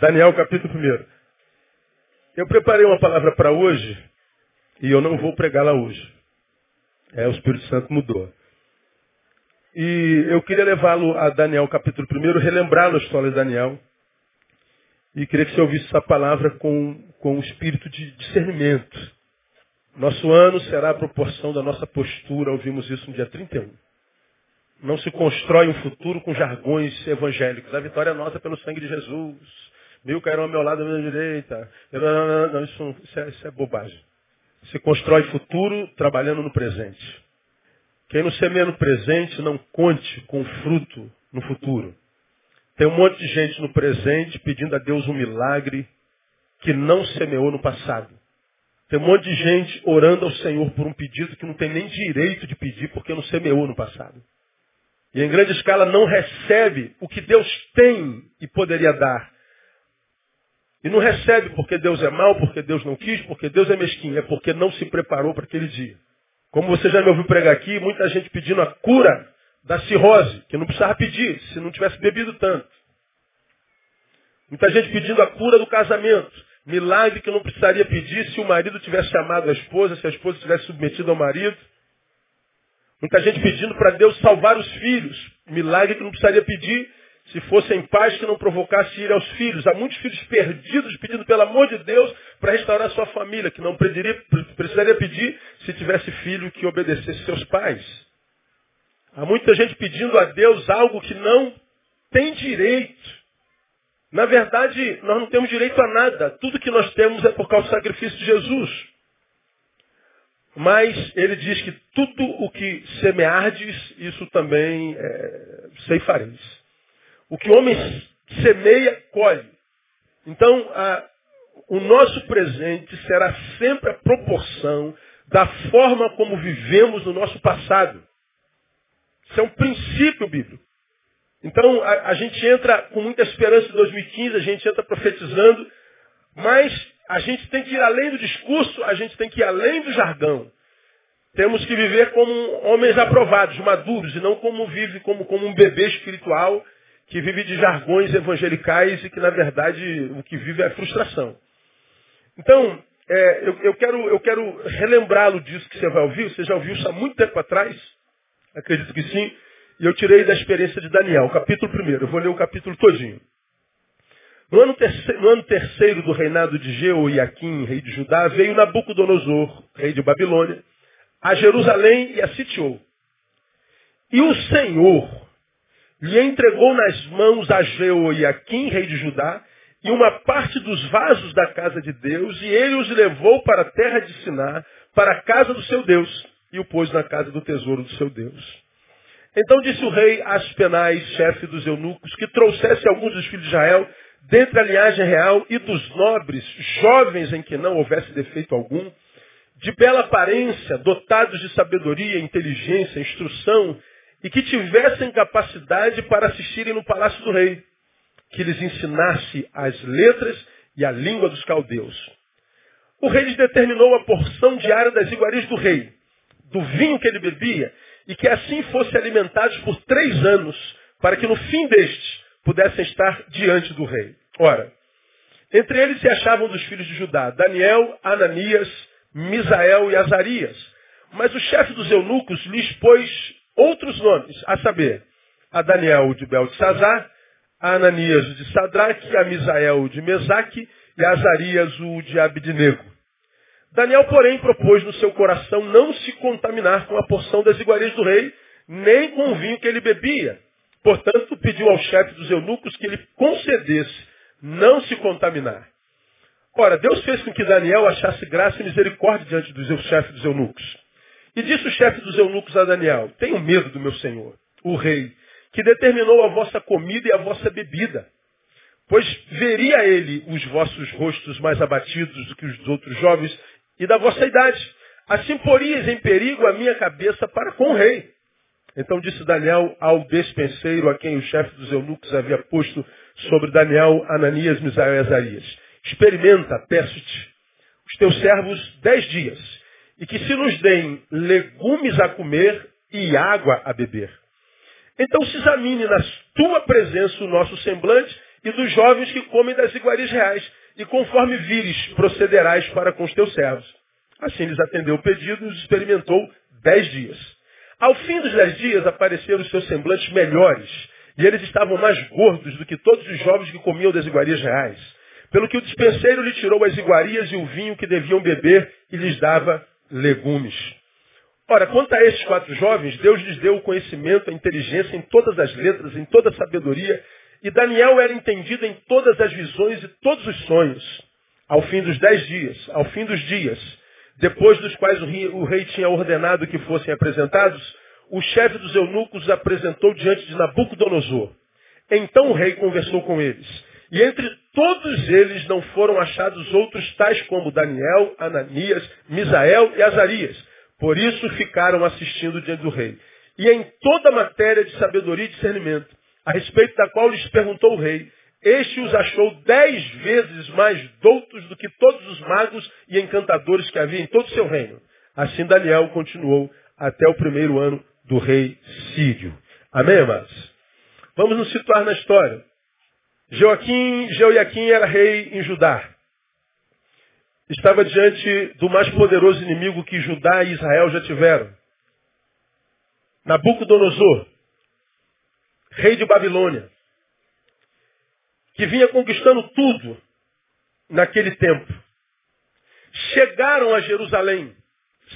Daniel capítulo 1. Eu preparei uma palavra para hoje e eu não vou pregá-la hoje. É, o Espírito Santo mudou. E eu queria levá-lo a Daniel capítulo 1, relembrá-lo a história de Daniel. E queria que você ouvisse essa palavra com, com um espírito de discernimento. Nosso ano será a proporção da nossa postura, ouvimos isso no dia 31. Não se constrói um futuro com jargões evangélicos. A vitória é nossa pelo sangue de Jesus. Mil cairão ao meu lado, à minha direita. Não, não, não, isso, isso, é, isso é bobagem. Se constrói futuro trabalhando no presente. Quem não semeia no presente, não conte com fruto no futuro. Tem um monte de gente no presente pedindo a Deus um milagre que não semeou no passado. Tem um monte de gente orando ao Senhor por um pedido que não tem nem direito de pedir porque não semeou no passado. E em grande escala não recebe o que Deus tem e poderia dar. E não recebe porque Deus é mau, porque Deus não quis, porque Deus é mesquinho, é porque não se preparou para aquele dia. Como você já me ouviu pregar aqui, muita gente pedindo a cura da cirrose, que não precisava pedir, se não tivesse bebido tanto. Muita gente pedindo a cura do casamento. Milagre que não precisaria pedir se o marido tivesse amado a esposa, se a esposa tivesse submetido ao marido. Muita gente pedindo para Deus salvar os filhos. Milagre que não precisaria pedir se fossem pais que não provocasse ir aos filhos. Há muitos filhos perdidos pedindo pelo amor de Deus para restaurar a sua família, que não precisaria pedir se tivesse filho que obedecesse seus pais. Há muita gente pedindo a Deus algo que não tem direito. Na verdade, nós não temos direito a nada. Tudo que nós temos é por causa do sacrifício de Jesus. Mas ele diz que tudo o que semeardes, isso também é, ceifareis. O que o homem semeia, colhe. Então, a, o nosso presente será sempre a proporção da forma como vivemos no nosso passado. Isso é um princípio bíblico. Então, a, a gente entra com muita esperança em 2015, a gente entra profetizando, mas a gente tem que ir além do discurso, a gente tem que ir além do jargão. Temos que viver como homens aprovados, maduros, e não como vive como, como um bebê espiritual que vive de jargões evangelicais e que, na verdade, o que vive é frustração. Então, é, eu, eu, quero, eu quero relembrá-lo disso que você vai ouvir. Você já ouviu isso há muito tempo atrás? Acredito que sim. E eu tirei da experiência de Daniel, capítulo 1. Eu vou ler o capítulo todinho. No ano, terceiro, no ano terceiro do reinado de Jeoiaquim, rei de Judá, veio Nabucodonosor, rei de Babilônia, a Jerusalém e a sitiou. E o Senhor lhe entregou nas mãos a Jeoiaquim, rei de Judá, e uma parte dos vasos da casa de Deus, e ele os levou para a terra de Siná, para a casa do seu Deus, e o pôs na casa do tesouro do seu Deus. Então disse o rei Aspenais, chefe dos eunucos, que trouxesse alguns dos filhos de Israel, dentre a linhagem real e dos nobres, jovens em que não houvesse defeito algum, de bela aparência, dotados de sabedoria, inteligência, instrução e que tivessem capacidade para assistirem no palácio do rei, que lhes ensinasse as letras e a língua dos caldeus. O rei lhes determinou a porção diária das iguarias do rei, do vinho que ele bebia, e que assim fossem alimentados por três anos, para que no fim destes pudessem estar diante do rei. Ora, entre eles se achavam dos filhos de Judá, Daniel, Ananias, Misael e Azarias. Mas o chefe dos eunucos lhes pôs outros nomes, a saber, a Daniel de Beltesazar, a Ananias de Sadraque, a Misael de Mesaque e a Azarias o de Abidnego. Daniel, porém, propôs no seu coração não se contaminar com a porção das iguarias do rei, nem com o vinho que ele bebia. Portanto, pediu ao chefe dos eunucos que ele concedesse não se contaminar. Ora, Deus fez com que Daniel achasse graça e misericórdia diante dos seus chefes dos eunucos. E disse o chefe dos eunucos a Daniel, tenho medo do meu senhor, o rei, que determinou a vossa comida e a vossa bebida. Pois veria ele os vossos rostos mais abatidos do que os dos outros jovens e da vossa idade. Assim porias em perigo a minha cabeça para com o rei. Então disse Daniel ao despenseiro a quem o chefe dos eunucos havia posto sobre Daniel, Ananias, Misael e Azarias. Experimenta, peço-te, os teus servos dez dias e que se nos deem legumes a comer e água a beber. Então se examine na tua presença o nosso semblante e dos jovens que comem das iguarias reais. E conforme vires, procederás para com os teus servos. Assim lhes atendeu o pedido e os experimentou dez dias. Ao fim dos dez dias apareceram os seus semblantes melhores, e eles estavam mais gordos do que todos os jovens que comiam das iguarias reais. Pelo que o dispenseiro lhe tirou as iguarias e o vinho que deviam beber e lhes dava legumes. Ora, quanto a esses quatro jovens, Deus lhes deu o conhecimento, a inteligência em todas as letras, em toda a sabedoria, e Daniel era entendido em todas as visões e todos os sonhos. Ao fim dos dez dias, ao fim dos dias, depois dos quais o rei, o rei tinha ordenado que fossem apresentados, o chefe dos eunucos os apresentou diante de Nabucodonosor. Então o rei conversou com eles. E entre todos eles não foram achados outros tais como Daniel, Ananias, Misael e Azarias por isso ficaram assistindo diante do rei. E em toda matéria de sabedoria e discernimento, a respeito da qual lhes perguntou o rei, este os achou dez vezes mais doutos do que todos os magos e encantadores que havia em todo o seu reino. Assim Daniel continuou até o primeiro ano do rei Sírio. Amém, amados? Vamos nos situar na história. Joaquim, Jeoiaquim era rei em Judá estava diante do mais poderoso inimigo que Judá e Israel já tiveram. Nabucodonosor, rei de Babilônia, que vinha conquistando tudo naquele tempo. Chegaram a Jerusalém,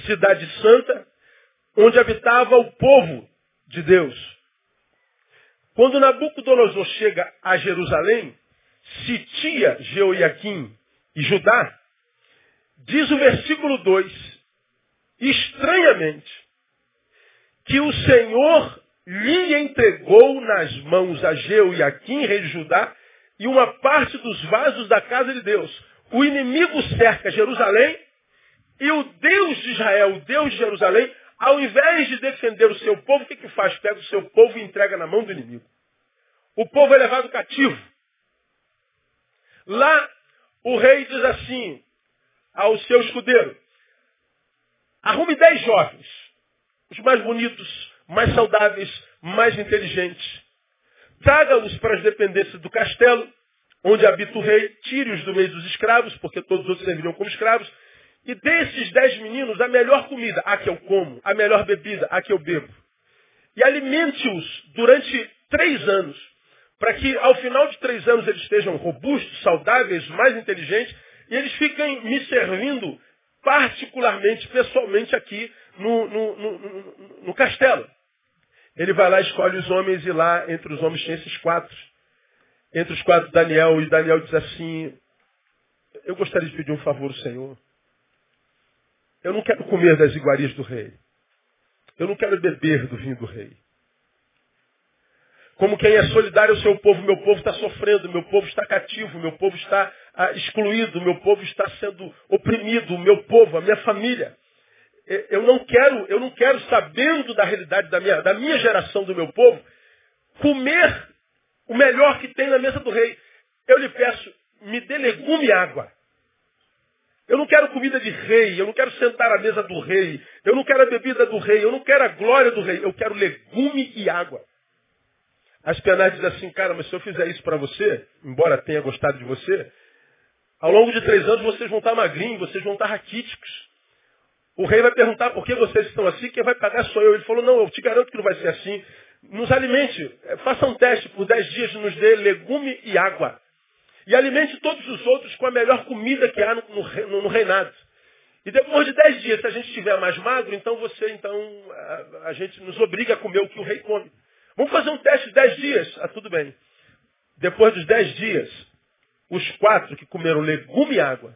cidade santa, onde habitava o povo de Deus. Quando Nabucodonosor chega a Jerusalém, sitia Jeoiaquim e Judá, Diz o versículo 2, estranhamente, que o Senhor lhe entregou nas mãos a Geu e Aquim, rei de Judá, e uma parte dos vasos da casa de Deus. O inimigo cerca Jerusalém e o Deus de Israel, o Deus de Jerusalém, ao invés de defender o seu povo, o que, que faz? Pega o seu povo e entrega na mão do inimigo. O povo é levado cativo. Lá, o rei diz assim, ao seu escudeiro. Arrume dez jovens, os mais bonitos, mais saudáveis, mais inteligentes. Traga-os para as dependências do castelo, onde habita o rei, tire-os do meio dos escravos, porque todos os outros serviriam como escravos, e dê esses dez meninos a melhor comida, a que eu como, a melhor bebida, a que eu bebo. E alimente-os durante três anos, para que ao final de três anos eles estejam robustos, saudáveis, mais inteligentes, e eles ficam me servindo particularmente, pessoalmente aqui no, no, no, no castelo. Ele vai lá, escolhe os homens e lá, entre os homens tinha esses quatro. Entre os quatro, Daniel, e Daniel diz assim, eu gostaria de pedir um favor ao Senhor. Eu não quero comer das iguarias do rei. Eu não quero beber do vinho do rei. Como quem é solidário ao seu povo, meu povo está sofrendo, meu povo está cativo, meu povo está ah, excluído, meu povo está sendo oprimido, meu povo, a minha família. Eu não quero, eu não quero, sabendo da realidade da minha, da minha geração, do meu povo, comer o melhor que tem na mesa do rei. Eu lhe peço, me dê legume e água. Eu não quero comida de rei, eu não quero sentar à mesa do rei, eu não quero a bebida do rei, eu não quero a glória do rei, eu quero legume e água. As penais dizem assim, cara, mas se eu fizer isso para você, embora tenha gostado de você, ao longo de três anos vocês vão estar magrinhos, vocês vão estar raquíticos. O rei vai perguntar por que vocês estão assim, quem vai pagar sou eu. Ele falou, não, eu te garanto que não vai ser assim. Nos alimente, é, faça um teste por dez dias, nos dê legume e água. E alimente todos os outros com a melhor comida que há no, no, no reinado. E depois de dez dias, se a gente estiver mais magro, então você, então, a, a gente nos obriga a comer o que o rei come. Vamos fazer um teste de dez dias. Ah, tudo bem. Depois dos dez dias, os quatro que comeram legume e água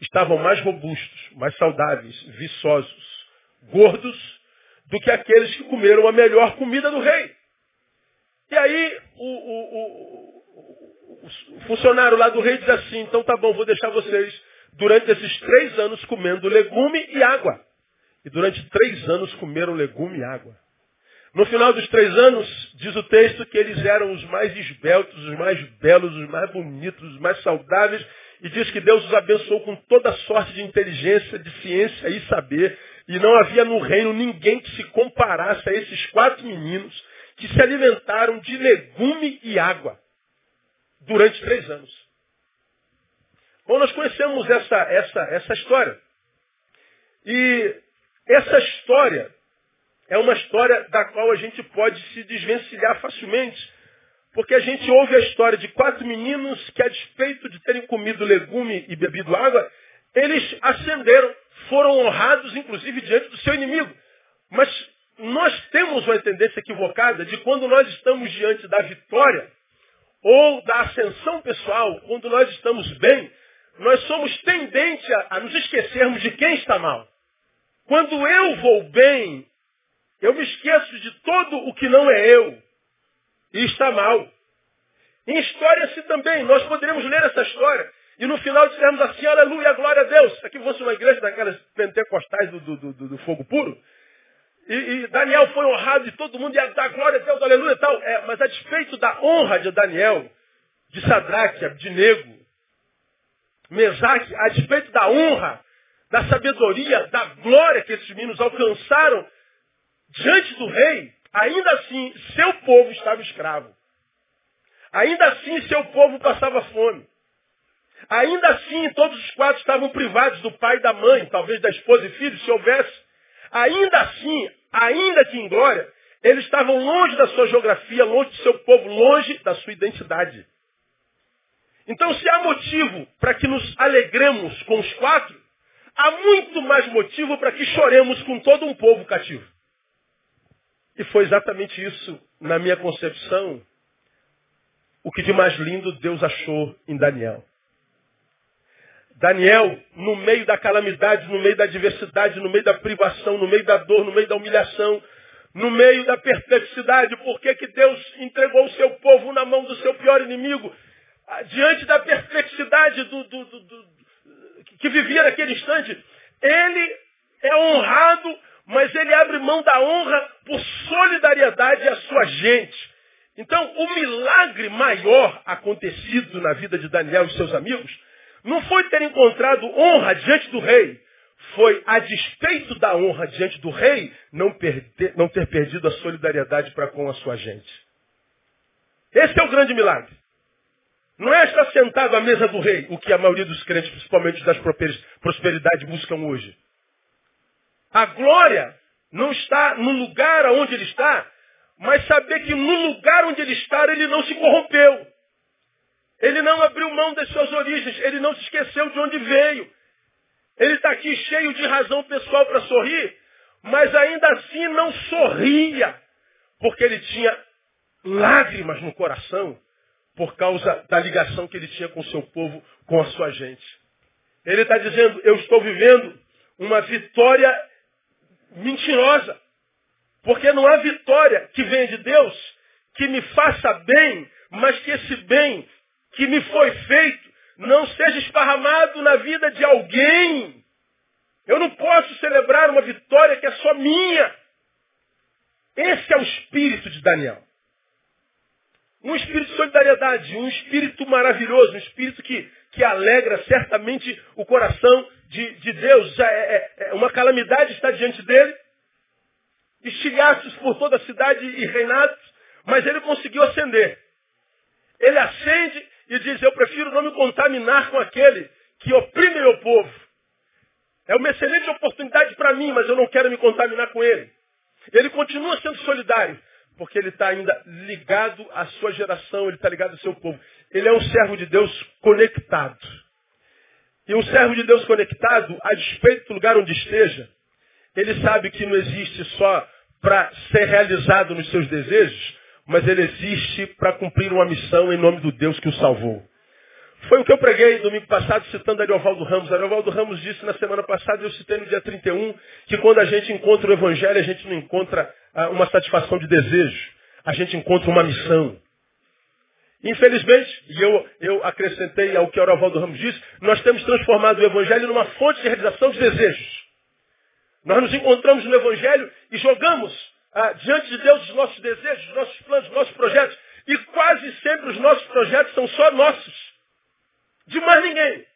estavam mais robustos, mais saudáveis, viçosos, gordos, do que aqueles que comeram a melhor comida do rei. E aí o, o, o, o funcionário lá do rei diz assim, então tá bom, vou deixar vocês durante esses três anos comendo legume e água. E durante três anos comeram legume e água. No final dos três anos, diz o texto que eles eram os mais esbeltos, os mais belos, os mais bonitos, os mais saudáveis, e diz que Deus os abençoou com toda sorte de inteligência, de ciência e saber, e não havia no reino ninguém que se comparasse a esses quatro meninos que se alimentaram de legume e água durante três anos. Bom, nós conhecemos essa, essa, essa história. E essa história é uma história da qual a gente pode se desvencilhar facilmente. Porque a gente ouve a história de quatro meninos que, a despeito de terem comido legume e bebido água, eles ascenderam, foram honrados, inclusive, diante do seu inimigo. Mas nós temos uma tendência equivocada de quando nós estamos diante da vitória ou da ascensão pessoal, quando nós estamos bem, nós somos tendentes a, a nos esquecermos de quem está mal. Quando eu vou bem, eu me esqueço de todo o que não é eu e está mal. Em história assim também, nós poderíamos ler essa história e no final dizermos assim, aleluia, glória a Deus. Aqui fosse uma igreja daquelas pentecostais do, do, do, do fogo puro. E, e, Daniel foi honrado de todo mundo, e dar glória a Deus, aleluia e tal. É, mas a despeito da honra de Daniel, de Sadraque, de Nego, Mesaque, a despeito da honra, da sabedoria, da glória que esses meninos alcançaram diante do rei, ainda assim seu povo estava escravo. Ainda assim seu povo passava fome. Ainda assim todos os quatro estavam privados do pai e da mãe, talvez da esposa e filhos, se houvesse. Ainda assim, ainda que em glória, eles estavam longe da sua geografia, longe do seu povo, longe da sua identidade. Então, se há motivo para que nos alegremos com os quatro, há muito mais motivo para que choremos com todo um povo cativo. E foi exatamente isso, na minha concepção, o que de mais lindo Deus achou em Daniel. Daniel, no meio da calamidade, no meio da adversidade, no meio da privação, no meio da dor, no meio da humilhação, no meio da perplexidade, por que, que Deus entregou o seu povo na mão do seu pior inimigo? Ah, diante da perplexidade do, do, do, do, que vivia naquele instante, ele é honrado, mas ele abre mão da honra por solidariedade à sua gente. Então, o milagre maior acontecido na vida de Daniel e seus amigos não foi ter encontrado honra diante do rei. Foi, a despeito da honra diante do rei, não, perder, não ter perdido a solidariedade para com a sua gente. Esse é o grande milagre. Não é estar sentado à mesa do rei, o que a maioria dos crentes, principalmente das prosperidades, buscam hoje. A glória não está no lugar onde ele está, mas saber que no lugar onde ele está, ele não se corrompeu. Ele não abriu mão das suas origens, ele não se esqueceu de onde veio. Ele está aqui cheio de razão pessoal para sorrir, mas ainda assim não sorria, porque ele tinha lágrimas no coração por causa da ligação que ele tinha com o seu povo, com a sua gente. Ele está dizendo, eu estou vivendo uma vitória mentirosa. Porque não há vitória que venha de Deus que me faça bem, mas que esse bem que me foi feito não seja esparramado na vida de alguém. Eu não posso celebrar uma vitória que é só minha. Esse é o espírito de Daniel. Um espírito de solidariedade, um espírito maravilhoso, um espírito que, que alegra certamente o coração de, de Deus. É, é, é uma calamidade está diante dele, estilhaços por toda a cidade e reinados, mas ele conseguiu ascender. Ele acende e diz, eu prefiro não me contaminar com aquele que oprime meu povo. É uma excelente oportunidade para mim, mas eu não quero me contaminar com ele. Ele continua sendo solidário, porque ele está ainda ligado à sua geração, ele está ligado ao seu povo. Ele é um servo de Deus conectado. E um servo de Deus conectado, a despeito do lugar onde esteja, ele sabe que não existe só para ser realizado nos seus desejos, mas ele existe para cumprir uma missão em nome do Deus que o salvou. Foi o que eu preguei domingo passado, citando Ariovaldo Ramos. Ariovaldo Ramos disse na semana passada, eu citei no dia 31, que quando a gente encontra o Evangelho, a gente não encontra ah, uma satisfação de desejo. A gente encontra uma missão. Infelizmente, e eu, eu acrescentei ao que Ariovaldo Ramos disse, nós temos transformado o Evangelho numa fonte de realização de desejos. Nós nos encontramos no Evangelho e jogamos ah, diante de Deus os nossos desejos, os nossos planos, os nossos projetos. E quase sempre os nossos projetos são só nossos. De mais ninguém.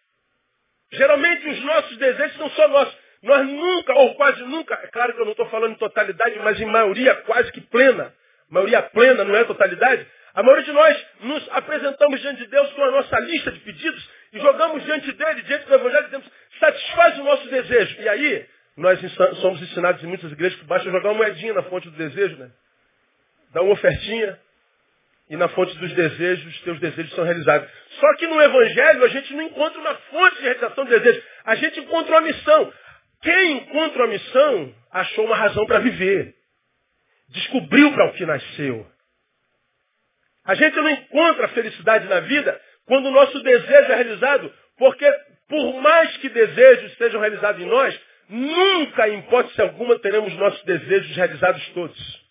Geralmente os nossos desejos são só nossos. Nós nunca, ou quase nunca, é claro que eu não estou falando em totalidade, mas em maioria quase que plena, maioria plena, não é totalidade, A maioria de nós nos apresentamos diante de Deus com a nossa lista de pedidos e jogamos diante dele, diante do Evangelho, e dizemos, satisfaz o nosso desejo. E aí, nós somos ensinados em muitas igrejas que basta jogar uma moedinha na fonte do desejo, né? Dá uma ofertinha e na fonte dos desejos, os teus desejos são realizados. Só que no Evangelho a gente não encontra uma fonte de realização de desejos. A gente encontra uma missão. Quem encontra uma missão achou uma razão para viver. Descobriu para o que nasceu. A gente não encontra felicidade na vida quando o nosso desejo é realizado, porque por mais que desejos sejam realizados em nós, nunca, em hipótese alguma, teremos nossos desejos realizados todos.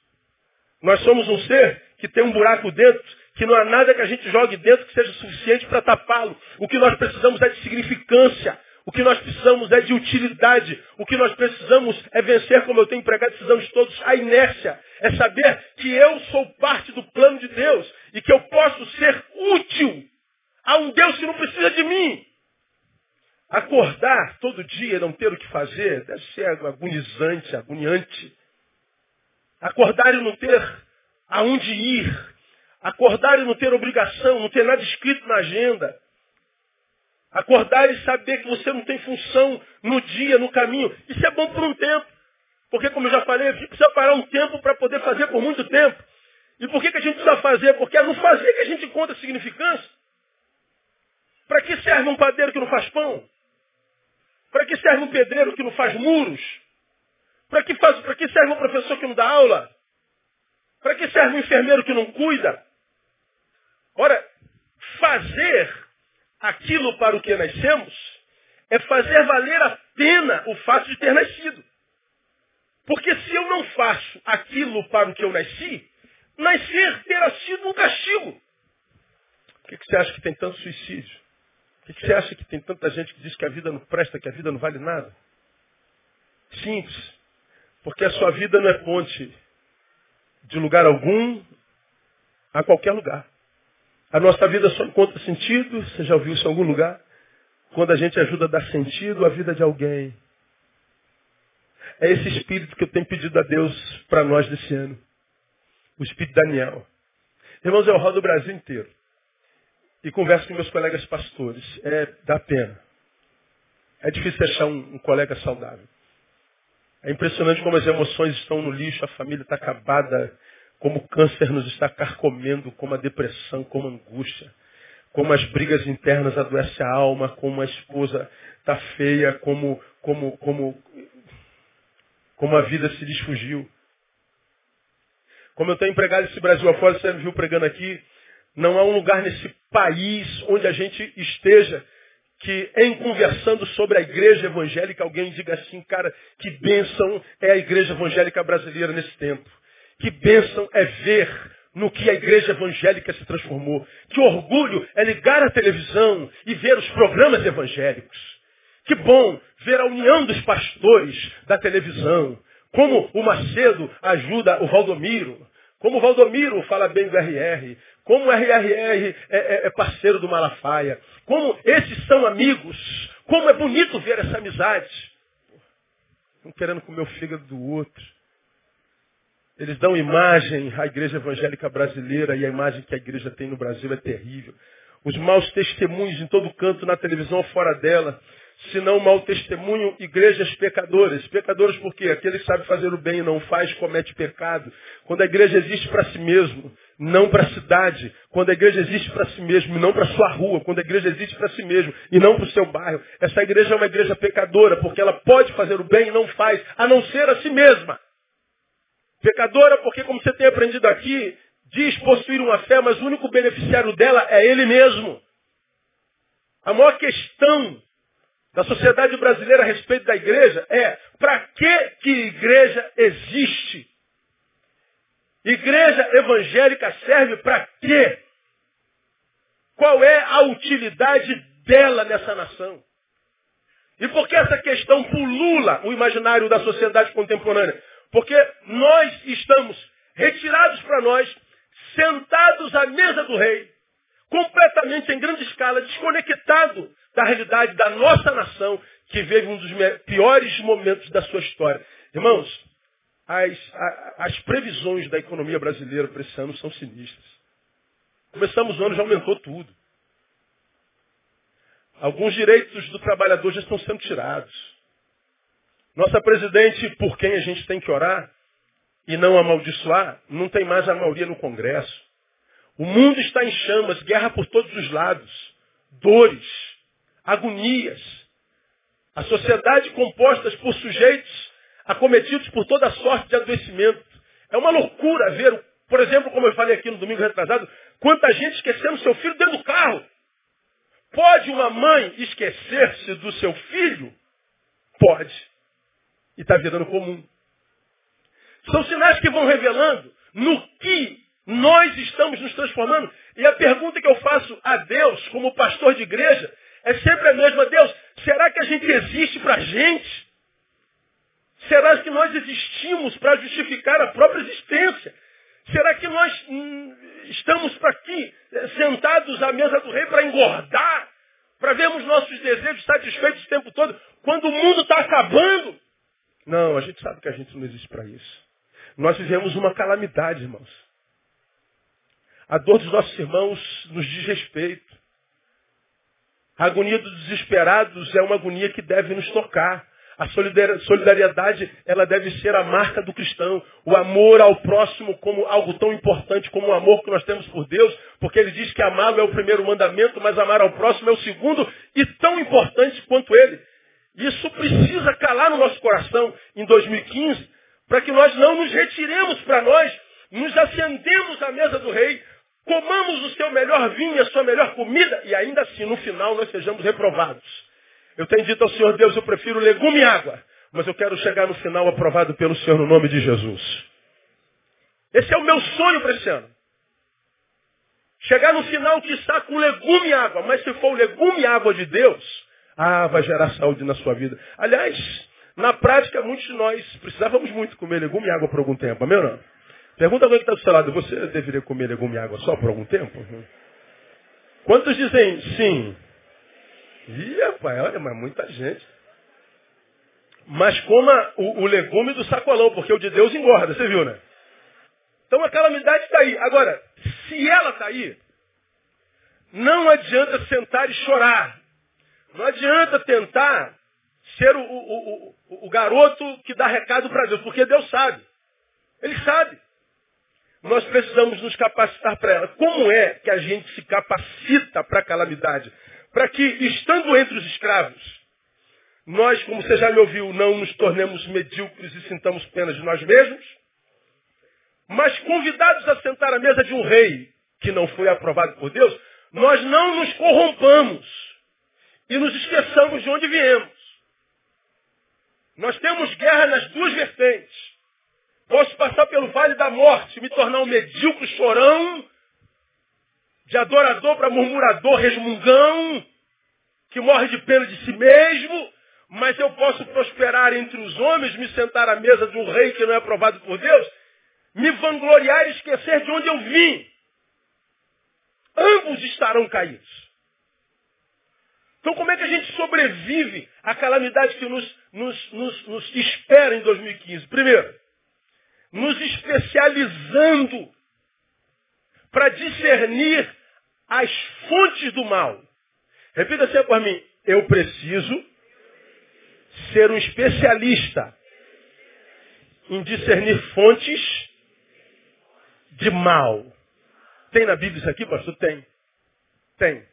Nós somos um ser que tem um buraco dentro, que não há nada que a gente jogue dentro que seja suficiente para tapá-lo. O que nós precisamos é de significância. O que nós precisamos é de utilidade. O que nós precisamos é vencer, como eu tenho pregado, precisamos todos, a inércia. É saber que eu sou parte do plano de Deus e que eu posso ser útil a um Deus que não precisa de mim. Acordar todo dia e não ter o que fazer deve ser agonizante, agoniante. Acordar e não ter aonde ir. Acordar e não ter obrigação, não ter nada escrito na agenda. Acordar e saber que você não tem função no dia, no caminho. Isso é bom por um tempo. Porque, como eu já falei, a gente precisa parar um tempo para poder fazer por muito tempo. E por que, que a gente precisa fazer? Porque é no fazer que a gente encontra significância. Para que serve um padeiro que não faz pão? Para que serve um pedreiro que não faz muros? Para que, que serve um professor que não dá aula? Para que serve um enfermeiro que não cuida? Ora, fazer aquilo para o que nascemos é fazer valer a pena o fato de ter nascido. Porque se eu não faço aquilo para o que eu nasci, nascer terá sido um castigo. Por que, que você acha que tem tanto suicídio? Por que, você acha que tem tanta gente que diz que a vida não presta, que a vida não vale nada? Simples. Porque a sua vida não é ponte de lugar algum a qualquer lugar. A nossa vida só encontra sentido, você já ouviu isso em algum lugar? Quando a gente ajuda a dar sentido à vida de alguém. É esse espírito que eu tenho pedido a Deus para nós desse ano. O espírito Daniel. Irmãos, eu rodo o Brasil inteiro. E converso com meus colegas pastores. É, dá pena. É difícil achar um, um colega saudável. É impressionante como as emoções estão no lixo, a família está acabada, como o câncer nos está carcomendo, como a depressão, como a angústia, como as brigas internas adoecem a alma, como a esposa está feia, como, como, como, como a vida se desfugiu. Como eu tenho empregado esse Brasil afora, você me viu pregando aqui, não há um lugar nesse país onde a gente esteja que em conversando sobre a igreja evangélica, alguém diga assim, cara, que bênção é a igreja evangélica brasileira nesse tempo. Que bênção é ver no que a igreja evangélica se transformou. Que orgulho é ligar a televisão e ver os programas evangélicos. Que bom ver a união dos pastores da televisão. Como o Macedo ajuda o Valdomiro. Como o Valdomiro fala bem do RR. Como o RRR é, é, é parceiro do Malafaia. Como esses são amigos. Como é bonito ver essa amizade. Um querendo comer o fígado do outro. Eles dão imagem à igreja evangélica brasileira e a imagem que a igreja tem no Brasil é terrível. Os maus testemunhos em todo canto, na televisão fora dela. Se não mau testemunho, igrejas pecadoras. Pecadoras porque aquele que sabe fazer o bem e não faz, comete pecado. Quando a igreja existe para si mesmo, não para a cidade. Quando a igreja existe para si mesmo e não para a sua rua. Quando a igreja existe para si mesmo e não para o seu bairro. Essa igreja é uma igreja pecadora, porque ela pode fazer o bem e não faz, a não ser a si mesma. Pecadora porque, como você tem aprendido aqui, diz possuir uma fé, mas o único beneficiário dela é ele mesmo. A maior questão da sociedade brasileira a respeito da igreja é para que que igreja existe? Igreja evangélica serve para quê? Qual é a utilidade dela nessa nação? E por que essa questão pulula o imaginário da sociedade contemporânea? Porque nós estamos retirados para nós, sentados à mesa do rei, completamente em grande escala, desconectado da realidade da nossa nação, que vive um dos piores momentos da sua história. Irmãos, as, as previsões da economia brasileira para esse ano são sinistras. Começamos o ano, já aumentou tudo. Alguns direitos do trabalhador já estão sendo tirados. Nossa presidente, por quem a gente tem que orar e não amaldiçoar, não tem mais a maioria no Congresso. O mundo está em chamas, guerra por todos os lados, dores, agonias. A sociedade composta por sujeitos acometidos por toda sorte de adoecimento. É uma loucura ver, por exemplo, como eu falei aqui no domingo retrasado, quanta gente esquecendo seu filho dentro do carro. Pode uma mãe esquecer-se do seu filho? Pode. E está virando comum. São sinais que vão revelando no que nós estamos nos transformando. E a pergunta que eu faço a Deus, como pastor de igreja, é sempre a mesma. Deus, será que a gente existe para a gente? Será que nós existimos para justificar a própria existência? Será que nós hum, estamos para aqui, eh, sentados à mesa do rei, para engordar? Para vermos nossos desejos satisfeitos o tempo todo, quando o mundo está acabando? Não, a gente sabe que a gente não existe para isso. Nós vivemos uma calamidade, irmãos. A dor dos nossos irmãos nos diz respeito. A agonia dos desesperados é uma agonia que deve nos tocar. A solidariedade, ela deve ser a marca do cristão. O amor ao próximo como algo tão importante como o amor que nós temos por Deus, porque ele diz que amá-lo é o primeiro mandamento, mas amar ao próximo é o segundo e tão importante quanto ele. Isso precisa calar no nosso coração em 2015, para que nós não nos retiremos para nós, nos acendemos à mesa do rei, comamos o seu melhor vinho, a sua melhor comida, e ainda assim, no final, nós sejamos reprovados. Eu tenho dito ao Senhor Deus, eu prefiro legume e água, mas eu quero chegar no final aprovado pelo Senhor no nome de Jesus. Esse é o meu sonho para esse ano. Chegar no final que está com legume e água, mas se for o legume e água de Deus, ah, vai gerar saúde na sua vida. Aliás, na prática, muitos de nós precisávamos muito comer legume e água por algum tempo, amém ou não? Pergunta alguém que está do seu lado, você deveria comer legume e água só por algum tempo? Quantos dizem sim? Ih, rapaz, olha, mas muita gente. Mas coma o, o legume do sacolão, porque o de Deus engorda, você viu, né? Então a calamidade está aí. Agora, se ela está aí, não adianta sentar e chorar. Não adianta tentar ser o, o, o, o garoto que dá recado para Deus, porque Deus sabe. Ele sabe. Nós precisamos nos capacitar para ela. Como é que a gente se capacita para a calamidade? para que, estando entre os escravos, nós, como você já me ouviu, não nos tornemos medíocres e sintamos pena de nós mesmos, mas convidados a sentar à mesa de um rei que não foi aprovado por Deus, nós não nos corrompamos e nos esqueçamos de onde viemos. Nós temos guerra nas duas vertentes. Posso passar pelo vale da morte, me tornar um medíocre chorão de adorador para murmurador, resmungão, que morre de pena de si mesmo, mas eu posso prosperar entre os homens, me sentar à mesa de um rei que não é aprovado por Deus, me vangloriar e esquecer de onde eu vim. Ambos estarão caídos. Então como é que a gente sobrevive à calamidade que nos, nos, nos, nos espera em 2015? Primeiro, nos especializando para discernir as fontes do mal. Repita assim por mim. Eu preciso ser um especialista em discernir fontes de mal. Tem na Bíblia isso aqui, pastor? Tem. Tem.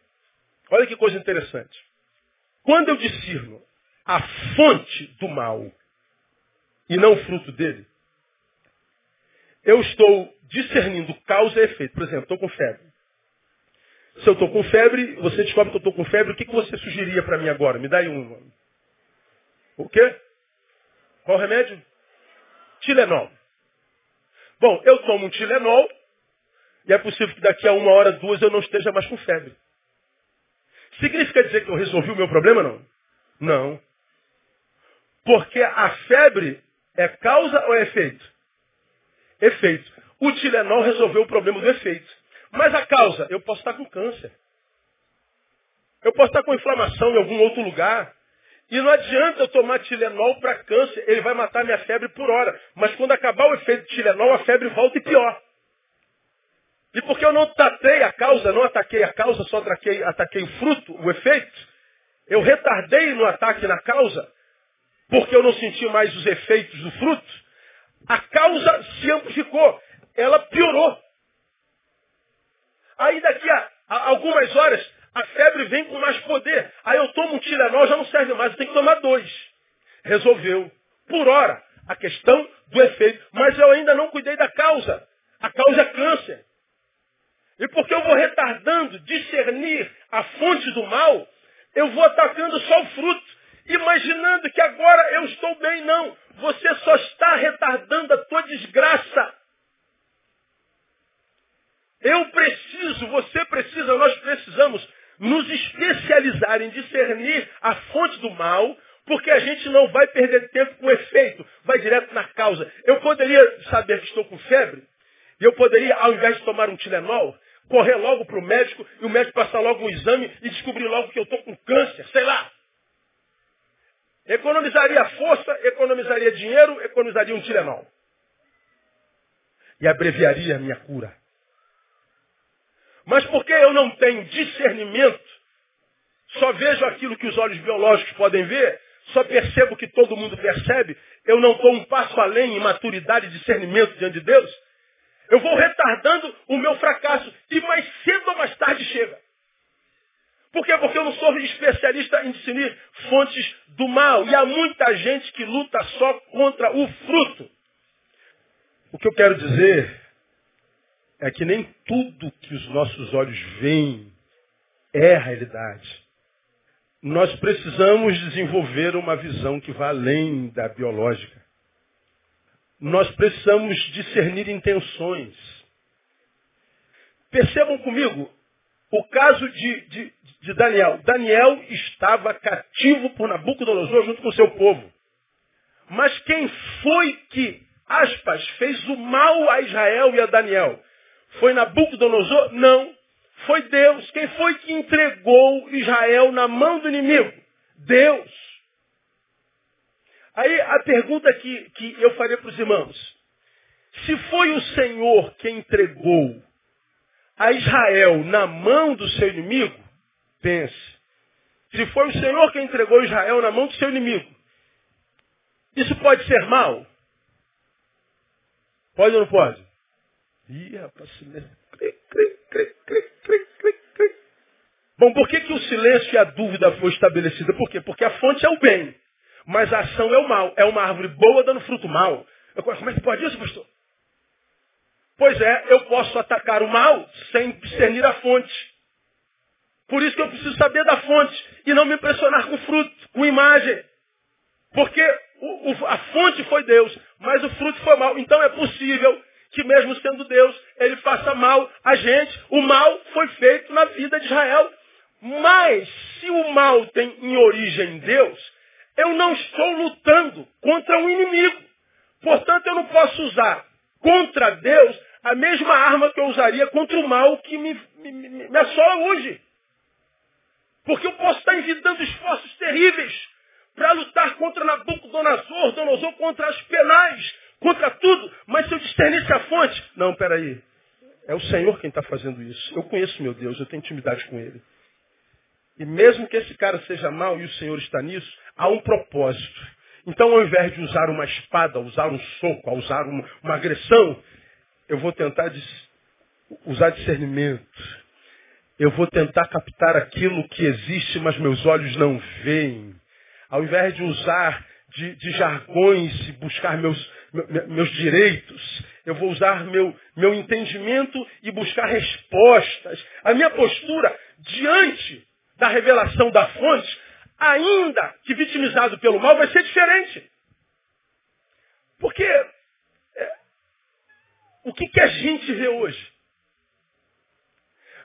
Olha que coisa interessante. Quando eu discerno a fonte do mal e não o fruto dele, eu estou discernindo causa e efeito. Por exemplo, estou com febre. Se eu estou com febre, você descobre que eu estou com febre, o que, que você sugeriria para mim agora? Me dá aí um. O quê? Qual remédio? Tilenol. Bom, eu tomo um Tilenol e é possível que daqui a uma hora, duas, eu não esteja mais com febre. Significa dizer que eu resolvi o meu problema, não? Não. Porque a febre é causa ou é efeito? Efeito. O Tilenol resolveu o problema do efeito. Mas a causa, eu posso estar com câncer. Eu posso estar com inflamação em algum outro lugar. E não adianta eu tomar Tilenol para câncer, ele vai matar minha febre por hora. Mas quando acabar o efeito de Tilenol, a febre volta e pior. E porque eu não tratei a causa, não ataquei a causa, só ataquei, ataquei o fruto, o efeito, eu retardei no ataque na causa, porque eu não senti mais os efeitos do fruto, a causa se amplificou, ela piorou. Aí daqui a, a algumas horas, a febre vem com mais poder. Aí eu tomo um Tilenol, já não serve mais, eu tenho que tomar dois. Resolveu. Por hora, a questão do efeito. Mas eu ainda não cuidei da causa. A causa é câncer. E porque eu vou retardando discernir a fonte do mal, eu vou atacando só o fruto, imaginando que agora eu estou bem. Não. Você só está retardando a tua desgraça. Eu preciso, você precisa, nós precisamos nos especializar em discernir a fonte do mal, porque a gente não vai perder tempo com o efeito, vai direto na causa. Eu poderia saber que estou com febre, e eu poderia, ao invés de tomar um Tilenol, correr logo para o médico e o médico passar logo um exame e descobrir logo que eu estou com câncer, sei lá. Economizaria força, economizaria dinheiro, economizaria um Tilenol. E abreviaria a minha cura. Mas porque eu não tenho discernimento, só vejo aquilo que os olhos biológicos podem ver, só percebo que todo mundo percebe, eu não estou um passo além em maturidade e discernimento diante de Deus, eu vou retardando o meu fracasso. E mais cedo ou mais tarde chega. Por quê? Porque eu não sou especialista em discernir fontes do mal. E há muita gente que luta só contra o fruto. O que eu quero dizer é que nem tudo que os nossos olhos veem é a realidade. Nós precisamos desenvolver uma visão que vá além da biológica. Nós precisamos discernir intenções. Percebam comigo o caso de, de, de Daniel. Daniel estava cativo por Nabucodonosor junto com o seu povo. Mas quem foi que, aspas, fez o mal a Israel e a Daniel? Foi Nabucodonosor? Não. Foi Deus. Quem foi que entregou Israel na mão do inimigo? Deus. Aí a pergunta que, que eu faria para os irmãos. Se foi o Senhor quem entregou a Israel na mão do seu inimigo, pense. Se foi o Senhor quem entregou Israel na mão do seu inimigo, isso pode ser mal? Pode ou não pode? Ih, rapaz, silêncio. Bom, por que, que o silêncio e a dúvida foi estabelecida? Por quê? Porque a fonte é o bem, mas a ação é o mal. É uma árvore boa dando fruto mal. Eu, como é que pode isso, pastor? Pois é, eu posso atacar o mal sem discernir a fonte. Por isso que eu preciso saber da fonte e não me impressionar com fruto, com imagem. Porque o, o, a fonte foi Deus, mas o fruto foi mal. Então é possível que mesmo sendo Deus, ele faça mal a gente. O mal foi feito na vida de Israel. Mas se o mal tem em origem Deus, eu não estou lutando contra um inimigo. Portanto, eu não posso usar contra Deus a mesma arma que eu usaria contra o mal que me, me, me, assola hoje. Porque eu posso estar envidando esforços terríveis para lutar contra Nabucodonosor, Donosor, contra as penais, contra tudo, mas se eu discernisse a fonte, não, peraí, é o Senhor quem está fazendo isso. Eu conheço meu Deus, eu tenho intimidade com Ele. E mesmo que esse cara seja mau e o Senhor está nisso, há um propósito. Então, ao invés de usar uma espada, usar um soco, usar uma, uma agressão, eu vou tentar dis, usar discernimento. Eu vou tentar captar aquilo que existe, mas meus olhos não veem. Ao invés de usar de, de jargões e buscar meus, meus direitos, eu vou usar meu, meu entendimento e buscar respostas. A minha postura diante da revelação da fonte ainda que vitimizado pelo mal, vai ser diferente. Porque é, o que, que a gente vê hoje?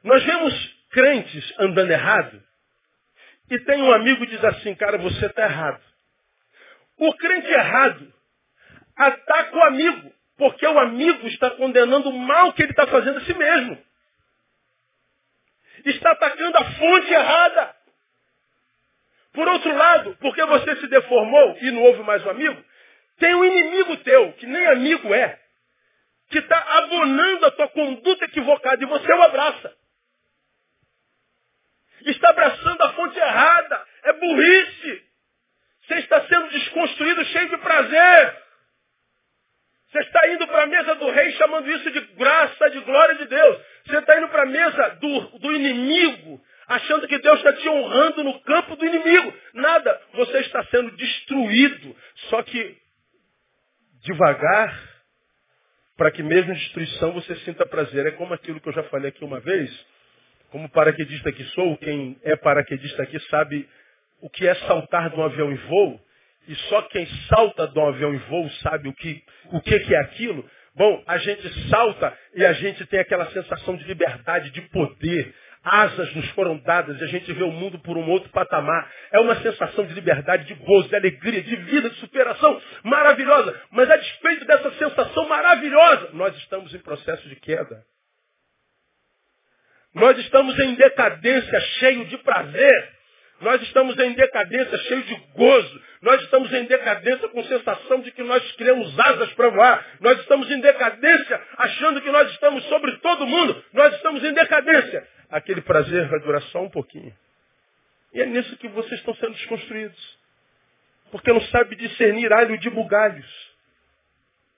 Nós vemos crentes andando errado e tem um amigo que diz assim, cara, você está errado. O crente errado ataca o amigo, porque o amigo está condenando o mal que ele está fazendo a si mesmo. Está atacando a fonte errada. Por outro lado, porque você se deformou e não houve mais um amigo, tem um inimigo teu, que nem amigo é, que está abonando a tua conduta equivocada e você o abraça. Está abraçando a fonte errada. É burrice. Você está sendo desconstruído, cheio de prazer. Você está indo para a mesa do rei chamando isso de graça, de glória de Deus. Você está indo para a mesa do, do inimigo, achando que Deus está te honrando no campo do inimigo. Nada. Você está sendo destruído. Só que devagar, para que mesmo em destruição você sinta prazer. É como aquilo que eu já falei aqui uma vez. Como paraquedista que sou, quem é paraquedista aqui sabe o que é saltar de um avião em voo. E só quem salta de um avião em voo sabe o que, o que, que é aquilo. Bom, a gente salta e a gente tem aquela sensação de liberdade, de poder. Asas nos foram dadas e a gente vê o mundo por um outro patamar. É uma sensação de liberdade, de gozo, de alegria, de vida, de superação maravilhosa. Mas a despeito dessa sensação maravilhosa, nós estamos em processo de queda. Nós estamos em decadência, cheio de prazer. Nós estamos em decadência, cheio de gozo. Nós estamos em decadência com sensação de que nós criamos asas para voar. Nós estamos em decadência achando que nós estamos sobre todo mundo. Nós estamos em decadência. Aquele prazer vai durar só um pouquinho. E é nisso que vocês estão sendo desconstruídos. Porque não sabe discernir alho de bugalhos.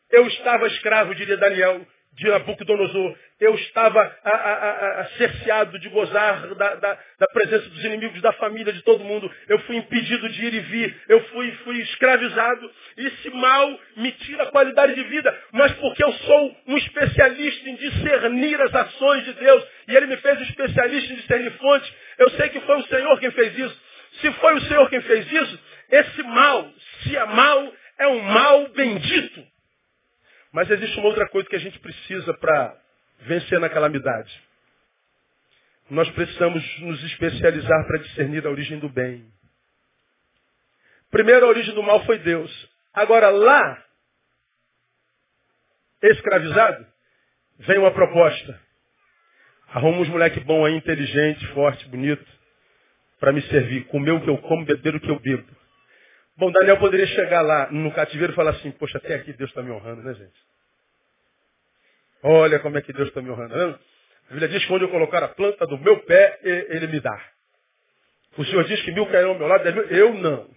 Eu estava escravo, diria Daniel, de Nabucodonosor. Eu estava a, a, a, cerceado de gozar da, da, da, presença dos inimigos da família, de todo mundo. Eu fui impedido de ir e vir. Eu fui, fui escravizado. Esse mal me tira a qualidade de vida. Mas porque eu sou um especialista em discernir as ações de Deus. E Ele me fez um especialista em discernir fontes. Eu sei que foi o Senhor quem fez isso. Se foi o Senhor quem fez isso, esse mal, se é mal, é um mal bendito. Mas existe uma outra coisa que a gente precisa para vencer na calamidade. Nós precisamos nos especializar para discernir a origem do bem. Primeiro, a origem do mal foi Deus. Agora, lá, escravizado, vem uma proposta. Arruma uns moleque bom aí, inteligente, forte, bonito, para me servir. Comer o que eu como, beber o que eu bebo. Bom, Daniel poderia chegar lá no cativeiro e falar assim, poxa, até aqui Deus está me honrando, né, gente? Olha como é que Deus está me honrando. Né? A Bíblia diz que onde eu colocar a planta do meu pé, Ele me dá. O Senhor diz que mil cairão ao meu lado, eu não.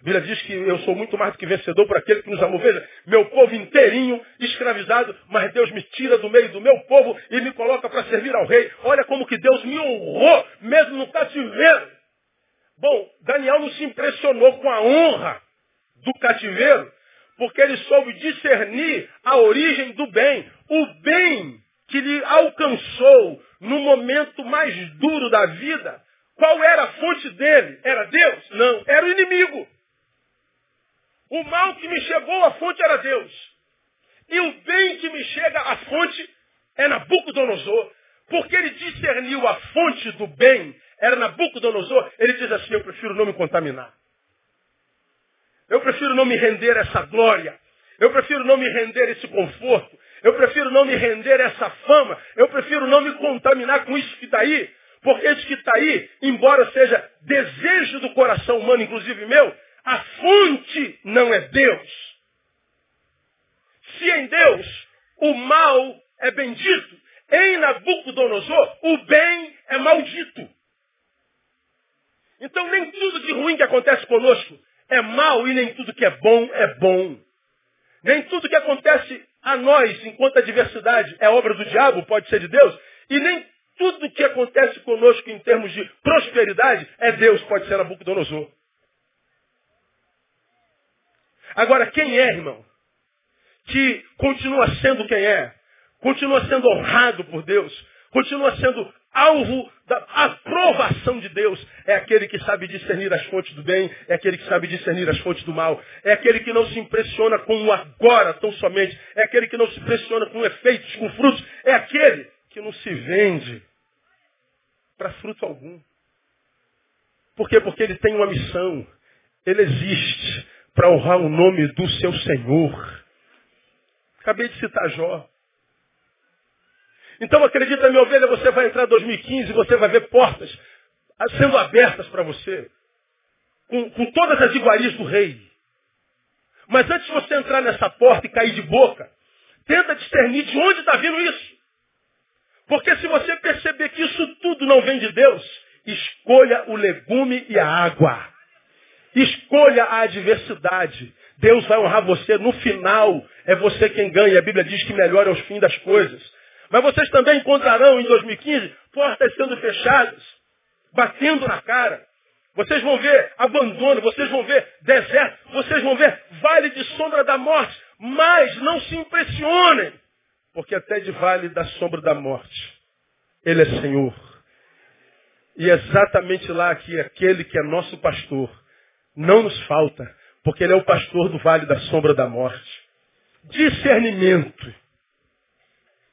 A Bíblia diz que eu sou muito mais do que vencedor por aquele que nos amou. Veja, meu povo inteirinho, escravizado, mas Deus me tira do meio do meu povo e me coloca para servir ao rei. Olha como que Deus me honrou, mesmo no cativeiro. Bom, Daniel não se impressionou com a honra do cativeiro, porque ele soube discernir a origem do bem. O bem que lhe alcançou no momento mais duro da vida, qual era a fonte dele? Era Deus? Não, era o inimigo. O mal que me chegou à fonte era Deus. E o bem que me chega à fonte é Nabucodonosor. Porque ele discerniu a fonte do bem, era Nabucodonosor, ele diz assim, eu prefiro não me contaminar. Eu prefiro não me render essa glória. Eu prefiro não me render esse conforto. Eu prefiro não me render essa fama. Eu prefiro não me contaminar com isso que está aí. Porque isso que está aí, embora seja desejo do coração humano, inclusive meu, a fonte não é Deus. Se em Deus o mal é bendito, em Nabucodonosor o bem é maldito. Então nem tudo de ruim que acontece conosco é mal e nem tudo que é bom é bom. Nem tudo que acontece a nós enquanto adversidade é obra do diabo, pode ser de Deus. E nem tudo que acontece conosco em termos de prosperidade é Deus, pode ser Nabucodonosor. Agora, quem é, irmão? Que continua sendo quem é, continua sendo honrado por Deus, continua sendo alvo da aprovação de Deus. É aquele que sabe discernir as fontes do bem, é aquele que sabe discernir as fontes do mal, é aquele que não se impressiona com o agora tão somente, é aquele que não se impressiona com efeitos, com frutos, é aquele que não se vende para fruto algum. Por quê? Porque ele tem uma missão. Ele existe para honrar o nome do seu Senhor. Acabei de citar Jó. Então acredita, minha ovelha, você vai entrar em 2015 e você vai ver portas sendo abertas para você. Com, com todas as iguarias do rei. Mas antes de você entrar nessa porta e cair de boca, tenta discernir de onde está vindo isso. Porque se você perceber que isso tudo não vem de Deus, escolha o legume e a água. Escolha a adversidade. Deus vai honrar você. No final, é você quem ganha. A Bíblia diz que melhor é o fim das coisas. Mas vocês também encontrarão em 2015 portas sendo fechadas, batendo na cara. Vocês vão ver abandono, vocês vão ver deserto, vocês vão ver vale de sombra da morte. Mas não se impressionem, porque até de vale da sombra da morte, Ele é Senhor. E é exatamente lá que aquele que é nosso pastor não nos falta, porque Ele é o pastor do vale da sombra da morte. Discernimento.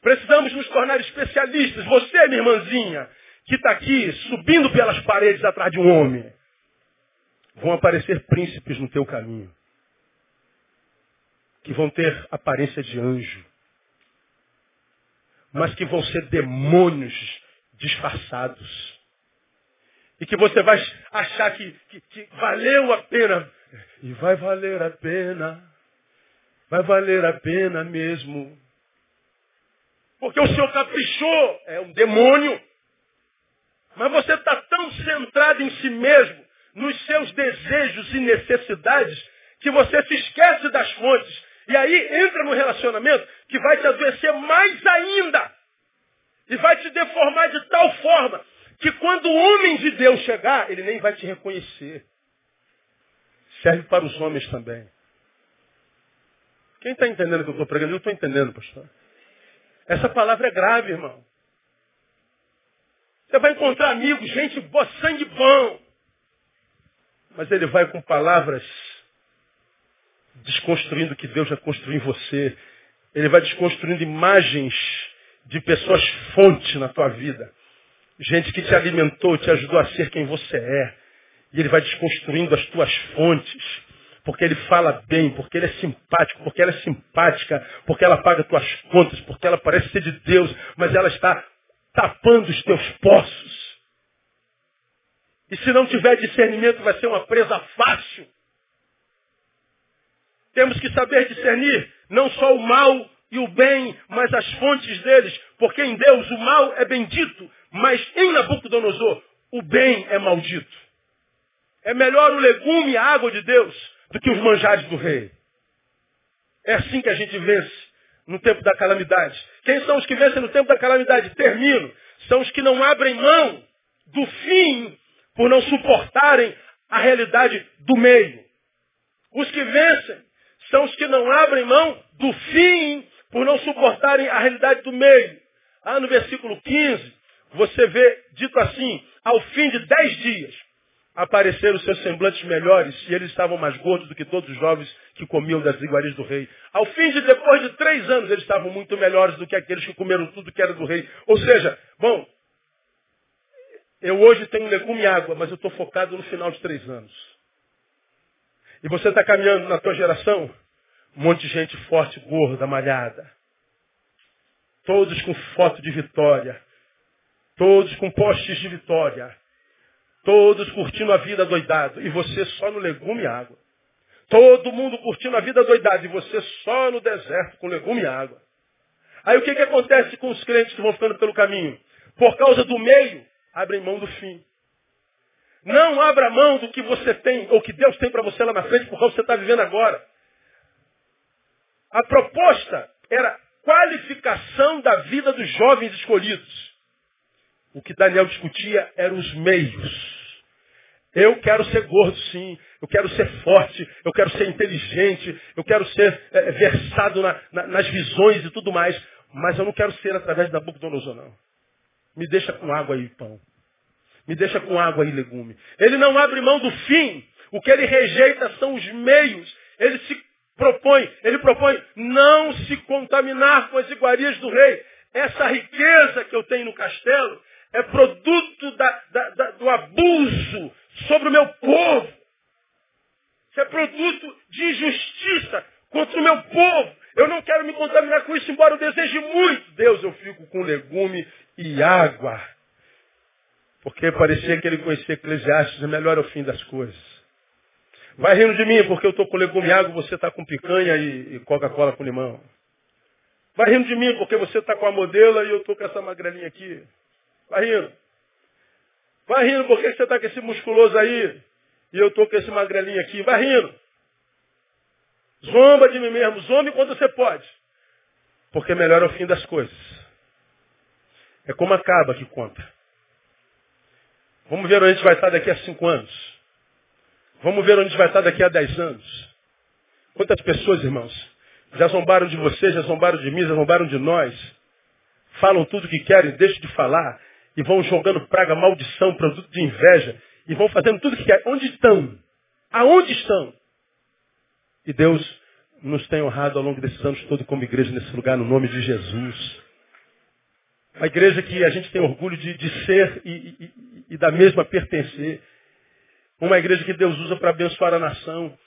Precisamos nos tornar especialistas. Você, minha irmãzinha, que está aqui subindo pelas paredes atrás de um homem. Vão aparecer príncipes no teu caminho. Que vão ter aparência de anjo. Mas que vão ser demônios disfarçados. E que você vai achar que, que, que valeu a pena. E vai valer a pena. Vai valer a pena mesmo. Porque o Senhor caprichou. É um demônio. Mas você está tão centrado em si mesmo, nos seus desejos e necessidades, que você se esquece das fontes. E aí entra no relacionamento que vai te adoecer mais ainda. E vai te deformar de tal forma que quando o homem de Deus chegar, ele nem vai te reconhecer. Serve para os homens também. Quem está entendendo o que eu estou pregando? Eu estou entendendo, pastor. Essa palavra é grave, irmão. Você vai encontrar amigos, gente boa, sangue bom. Mas ele vai com palavras desconstruindo o que Deus já construiu em você. Ele vai desconstruindo imagens de pessoas fonte na tua vida. Gente que te alimentou, te ajudou a ser quem você é. E ele vai desconstruindo as tuas fontes. Porque ele fala bem, porque ele é simpático, porque ela é simpática, porque ela paga tuas contas, porque ela parece ser de Deus, mas ela está tapando os teus poços. E se não tiver discernimento, vai ser uma presa fácil. Temos que saber discernir não só o mal e o bem, mas as fontes deles. Porque em Deus o mal é bendito, mas em Nabucodonosor o bem é maldito. É melhor o legume e a água de Deus do que os manjares do rei. É assim que a gente vence no tempo da calamidade. Quem são os que vencem no tempo da calamidade? Termino. São os que não abrem mão do fim por não suportarem a realidade do meio. Os que vencem são os que não abrem mão do fim por não suportarem a realidade do meio. Ah, no versículo 15, você vê dito assim, ao fim de dez dias, apareceram seus semblantes melhores e eles estavam mais gordos do que todos os jovens que comiam das iguarias do rei. Ao fim de depois de três anos, eles estavam muito melhores do que aqueles que comeram tudo que era do rei. Ou seja, bom, eu hoje tenho legume e água, mas eu estou focado no final de três anos. E você está caminhando na tua geração, um monte de gente forte, gorda, malhada. Todos com foto de vitória. Todos com postes de vitória. Todos curtindo a vida doidado. E você só no legume e água. Todo mundo curtindo a vida doidada. E você só no deserto com legume e água. Aí o que, que acontece com os crentes que vão ficando pelo caminho? Por causa do meio, abrem mão do fim. Não abra mão do que você tem, ou que Deus tem para você lá na frente, por causa que você está vivendo agora. A proposta era qualificação da vida dos jovens escolhidos. O que Daniel discutia eram os meios. Eu quero ser gordo, sim. Eu quero ser forte. Eu quero ser inteligente. Eu quero ser é, versado na, na, nas visões e tudo mais. Mas eu não quero ser através da Nabucodonosor, não. Me deixa com água e pão. Me deixa com água e legume. Ele não abre mão do fim. O que ele rejeita são os meios. Ele se propõe, ele propõe não se contaminar com as iguarias do rei. Essa riqueza que eu tenho no castelo é produto da, da, da, do abuso sobre o meu povo. Isso é produto de injustiça contra o meu povo. Eu não quero me contaminar com isso, embora eu deseje muito. Deus, eu fico com legume e água. Porque parecia que ele conhecia Eclesiastes, é melhor o fim das coisas. Vai rindo de mim, porque eu estou com legume e água, você está com picanha e, e Coca-Cola com limão. Vai rindo de mim porque você está com a modelo e eu estou com essa magrelinha aqui. Vai rindo. Vai rindo porque você está com esse musculoso aí e eu estou com esse magrelinho aqui. Vai rindo. Zomba de mim mesmo. Zombe quando você pode. Porque melhor é o fim das coisas. É como acaba que conta. Vamos ver onde a gente vai estar daqui a cinco anos. Vamos ver onde a gente vai estar daqui a dez anos. Quantas pessoas, irmãos, já zombaram de você, já zombaram de mim, já zombaram de nós. Falam tudo o que querem, deixam de falar. E vão jogando praga, maldição, produto de inveja. E vão fazendo tudo o que querem. Onde estão? Aonde estão? E Deus nos tem honrado ao longo desses anos todos como igreja nesse lugar, no nome de Jesus. Uma igreja que a gente tem orgulho de, de ser e, e, e da mesma pertencer. Uma igreja que Deus usa para abençoar a nação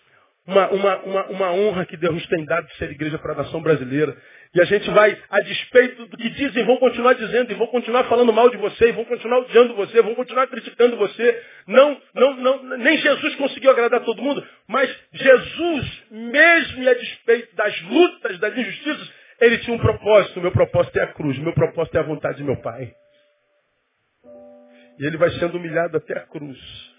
uma, uma, uma, uma honra que Deus nos tem dado de ser igreja para a nação brasileira. E a gente vai, a despeito do que dizem, vão continuar dizendo, e vão continuar falando mal de você, e vão continuar odiando você, vão continuar criticando você. Não, não, não, nem Jesus conseguiu agradar todo mundo, mas Jesus, mesmo a despeito das lutas, das injustiças, ele tinha um propósito. O meu propósito é a cruz, o meu propósito é a vontade de meu Pai. E ele vai sendo humilhado até a cruz.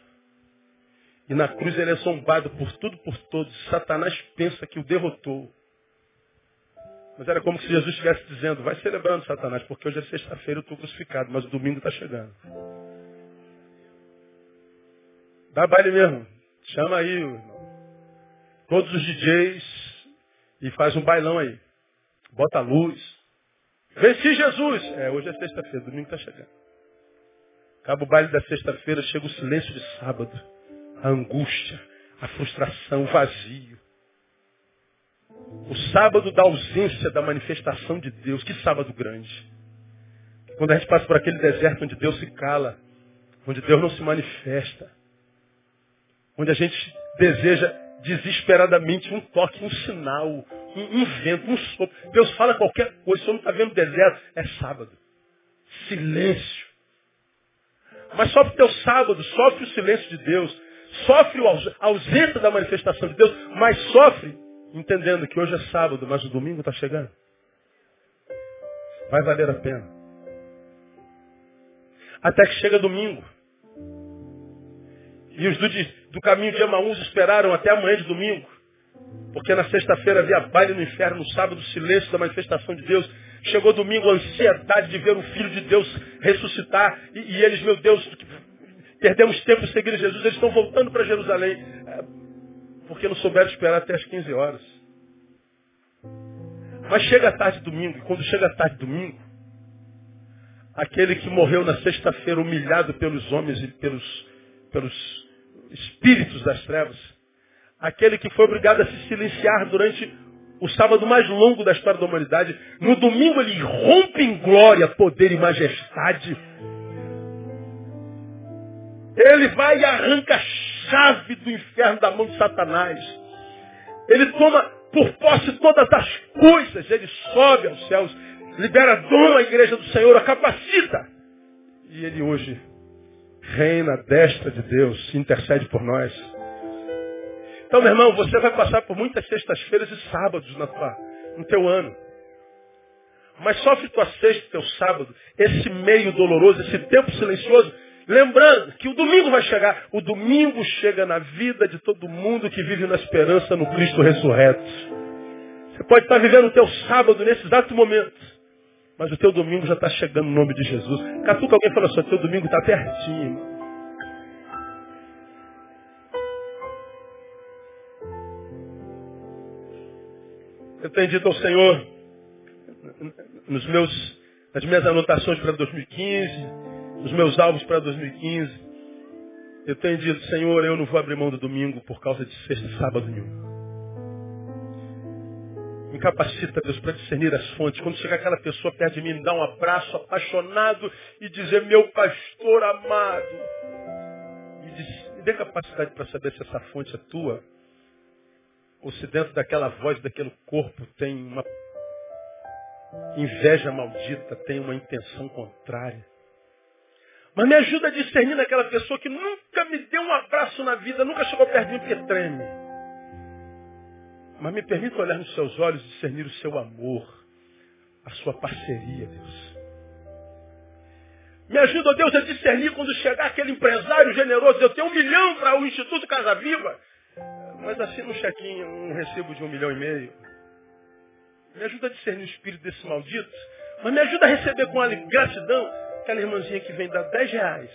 E na cruz ele é zombado por tudo, por todos. Satanás pensa que o derrotou. Mas era como se Jesus estivesse dizendo, vai celebrando Satanás, porque hoje é sexta-feira eu estou crucificado, mas o domingo está chegando. Dá baile mesmo. Chama aí todos os DJs e faz um bailão aí. Bota a luz. Venci Jesus! É, hoje é sexta-feira, domingo está chegando. Acaba o baile da sexta-feira, chega o silêncio de sábado a angústia, a frustração, o vazio. O sábado da ausência da manifestação de Deus. Que sábado grande. Quando a gente passa por aquele deserto onde Deus se cala, onde Deus não se manifesta, onde a gente deseja desesperadamente um toque, um sinal, um, um vento, um sopro. Deus fala qualquer coisa, você não está vendo deserto. É sábado. Silêncio. Mas sofre o teu sábado, sofre o silêncio de Deus sofre a ausência da manifestação de Deus, mas sofre entendendo que hoje é sábado, mas o domingo está chegando. Vai valer a pena. Até que chega domingo. E os do, do caminho de Emaús esperaram até amanhã de domingo. Porque na sexta-feira havia baile no inferno, no sábado, silêncio da manifestação de Deus. Chegou domingo a ansiedade de ver o Filho de Deus ressuscitar. E, e eles, meu Deus, Perdemos tempo seguindo Jesus, eles estão voltando para Jerusalém. É, porque não souberam esperar até as 15 horas. Mas chega a tarde domingo, e quando chega a tarde domingo, aquele que morreu na sexta-feira humilhado pelos homens e pelos, pelos espíritos das trevas, aquele que foi obrigado a se silenciar durante o sábado mais longo da história da humanidade, no domingo ele rompe em glória, poder e majestade ele vai e arranca a chave do inferno da mão de Satanás. Ele toma por posse todas as coisas. Ele sobe aos céus, libera dom à igreja do Senhor, a capacita. E ele hoje reina à destra de Deus, intercede por nós. Então, meu irmão, você vai passar por muitas sextas-feiras e sábados na tua, no teu ano. Mas sofre tua sexta, teu sábado, esse meio doloroso, esse tempo silencioso, Lembrando que o domingo vai chegar. O domingo chega na vida de todo mundo que vive na esperança no Cristo ressurreto. Você pode estar vivendo o teu sábado nesse exato momento. Mas o teu domingo já está chegando no nome de Jesus. Catuca alguém fala assim, teu domingo está pertinho. Eu tenho dito ao Senhor, nos meus, nas minhas anotações para 2015, os meus alvos para 2015, eu tenho dito, Senhor, eu não vou abrir mão do domingo por causa de sexta e sábado nenhum. Me capacita, Deus, para discernir as fontes. Quando chegar aquela pessoa perto de mim, dá um abraço apaixonado e dizer, meu pastor amado. Me, diz, me dê capacidade para saber se essa fonte é tua. Ou se dentro daquela voz, daquele corpo, tem uma inveja maldita, tem uma intenção contrária. Mas me ajuda a discernir naquela pessoa que nunca me deu um abraço na vida, nunca chegou perto de mim porque treme. Mas me permita olhar nos seus olhos e discernir o seu amor. a sua parceria, Deus. Me ajuda, Deus, a discernir quando chegar aquele empresário generoso. Eu tenho um milhão para o Instituto Casa Viva. Mas assina um chequinho, um recibo de um milhão e meio. Me ajuda a discernir o espírito desse maldito. Mas me ajuda a receber com gratidão aquela irmãzinha que vem dar 10 reais.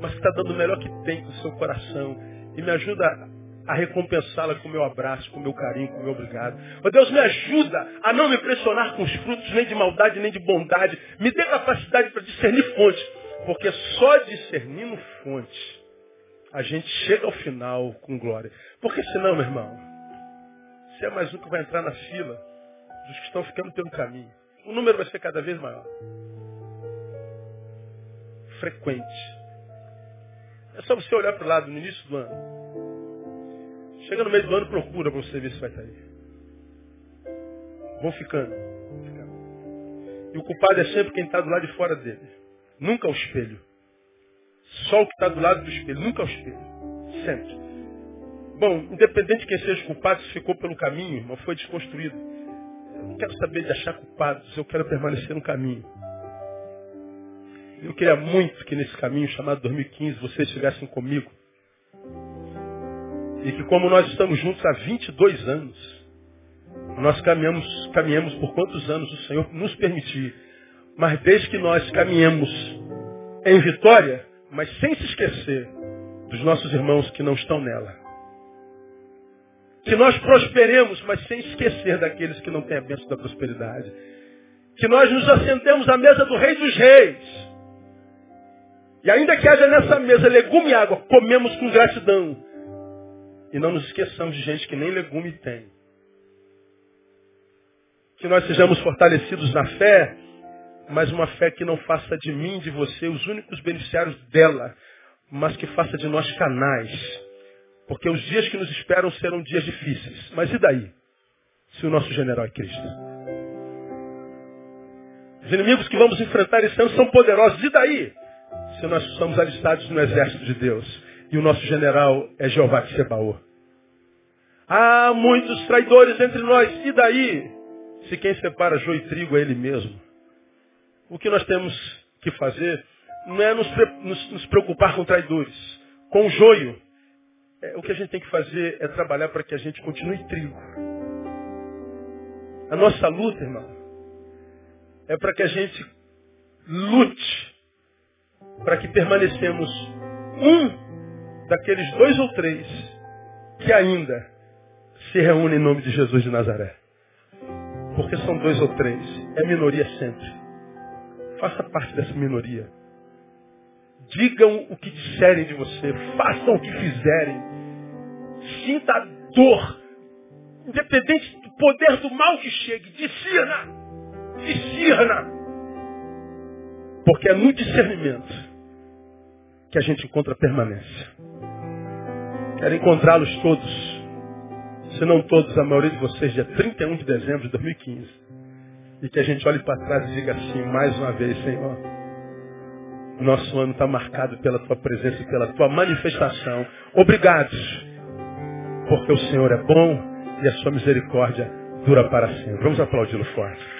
Mas que está dando o melhor que tem com o seu coração. E me ajuda a recompensá-la com o meu abraço, com o meu carinho, com o meu obrigado. Ó Deus, me ajuda a não me pressionar com os frutos, nem de maldade, nem de bondade. Me dê capacidade para discernir fontes. Porque só discernindo fontes a gente chega ao final com glória. Porque senão, meu irmão, você é mais um que vai entrar na fila dos que estão ficando pelo caminho. O número vai ser cada vez maior. Frequente. É só você olhar para o lado no início do ano. Chega no meio do ano, procura para você ver se vai estar aí. Vão ficando. E o culpado é sempre quem está do lado de fora dele. Nunca o espelho. Só o que está do lado do espelho, nunca o espelho. Sempre. Bom, independente de quem seja culpado, se ficou pelo caminho, irmão, foi desconstruído. Eu não quero saber de achar culpados, eu quero permanecer no caminho. Eu queria muito que nesse caminho chamado 2015 vocês estivessem comigo. E que como nós estamos juntos há 22 anos, nós caminhamos, caminhamos por quantos anos o Senhor nos permitir. Mas desde que nós caminhamos em vitória, mas sem se esquecer dos nossos irmãos que não estão nela. Que nós prosperemos, mas sem esquecer daqueles que não têm a bênção da prosperidade. Que nós nos assentemos à mesa do Rei dos Reis. E ainda que haja nessa mesa legume e água, comemos com gratidão. E não nos esqueçamos de gente que nem legume tem. Que nós sejamos fortalecidos na fé, mas uma fé que não faça de mim, de você, os únicos beneficiários dela, mas que faça de nós canais. Porque os dias que nos esperam serão dias difíceis. Mas e daí? Se o nosso general é Cristo. Os inimigos que vamos enfrentar esse ano são poderosos. E daí? Nós somos alistados no exército de Deus. E o nosso general é Jeová de Sebaô. Há muitos traidores entre nós. E daí? Se quem separa joio e trigo é ele mesmo. O que nós temos que fazer não é nos, nos, nos preocupar com traidores, com joio. É, o que a gente tem que fazer é trabalhar para que a gente continue trigo. A nossa luta, irmão, é para que a gente lute, para que permanecemos um daqueles dois ou três que ainda se reúnem em nome de Jesus de Nazaré. Porque são dois ou três, é minoria sempre. Faça parte dessa minoria. Digam o que disserem de você. Façam o que fizerem. Sinta a dor. Independente do poder do mal que chegue. Discerna. Discerna. Porque é no discernimento que a gente encontra permanência. Quero encontrá-los todos. Se não todos, a maioria de vocês, dia 31 de dezembro de 2015 e que a gente olhe para trás e diga assim, mais uma vez, Senhor, nosso ano está marcado pela tua presença e pela tua manifestação. Obrigado, porque o Senhor é bom e a sua misericórdia dura para sempre. Vamos aplaudi-lo forte.